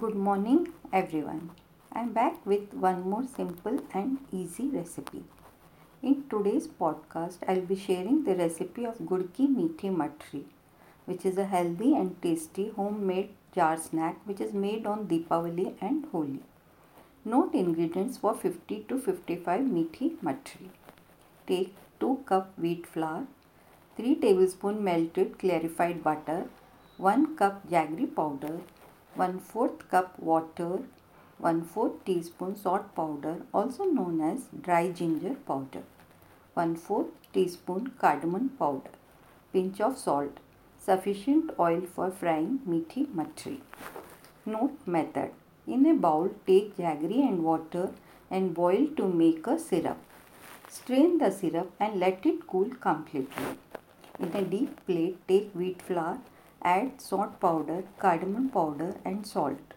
Good morning everyone. I am back with one more simple and easy recipe. In today's podcast, I'll be sharing the recipe of Gudki Meethi Mathri, which is a healthy and tasty homemade jar snack which is made on Deepavali and Holi. Note ingredients for 50 to 55 Meethi Mathri. Take 2 cup wheat flour, 3 tablespoon melted clarified butter, 1 cup jaggery powder, 1 4th cup water, 1 4 teaspoon sonth powder also known as dry ginger powder, 1 4 teaspoon cardamom powder, pinch of salt, sufficient oil for frying meethi mathri. Note method. In a bowl take jaggery and water and boil to make a syrup. Strain the syrup and let it cool completely. In a deep plate take wheat flour Add sonth powder, cardamom powder and salt.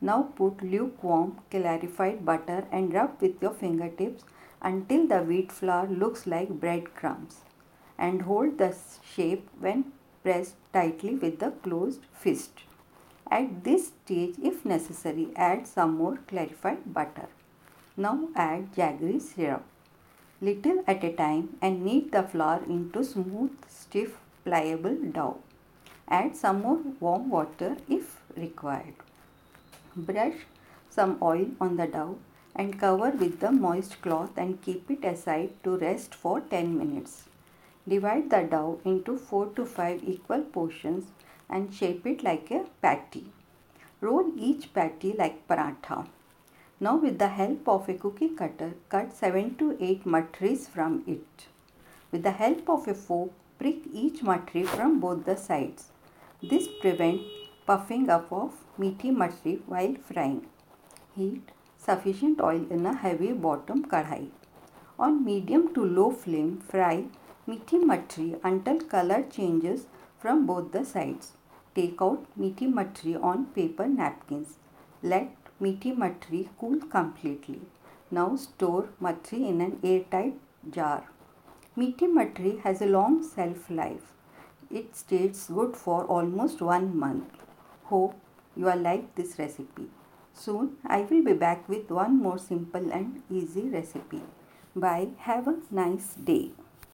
Now put lukewarm clarified butter and rub with your fingertips until the wheat flour looks like breadcrumbs and hold the shape when pressed tightly with the closed fist. At this stage if necessary add some more clarified butter. Now add jaggery syrup little at a time and knead the flour into smooth stiff pliable dough. Add some more warm water if required. Brush some oil on the dough and cover with the moist cloth and keep it aside to rest for 10 minutes. Divide the dough into 4 to 5 equal portions and shape it like a patty. Roll each patty like paratha. Now with the help of a cookie cutter, cut 7 to 8 mathris from it. With the help of a fork, prick each mathri from both the sides. This prevents puffing up of meethi mathri while frying. Heat sufficient oil in a heavy bottom kadhai. On medium to low flame, fry meethi mathri until color changes from both the sides. Take out meethi mathri on paper napkins. Let meethi mathri cool completely. Now store mathri in an airtight jar. Meethi mathri has a long shelf life. It stays good for almost one month. Hope you will like this recipe. Soon I will be back with one more simple and easy recipe. Bye. Have a nice day.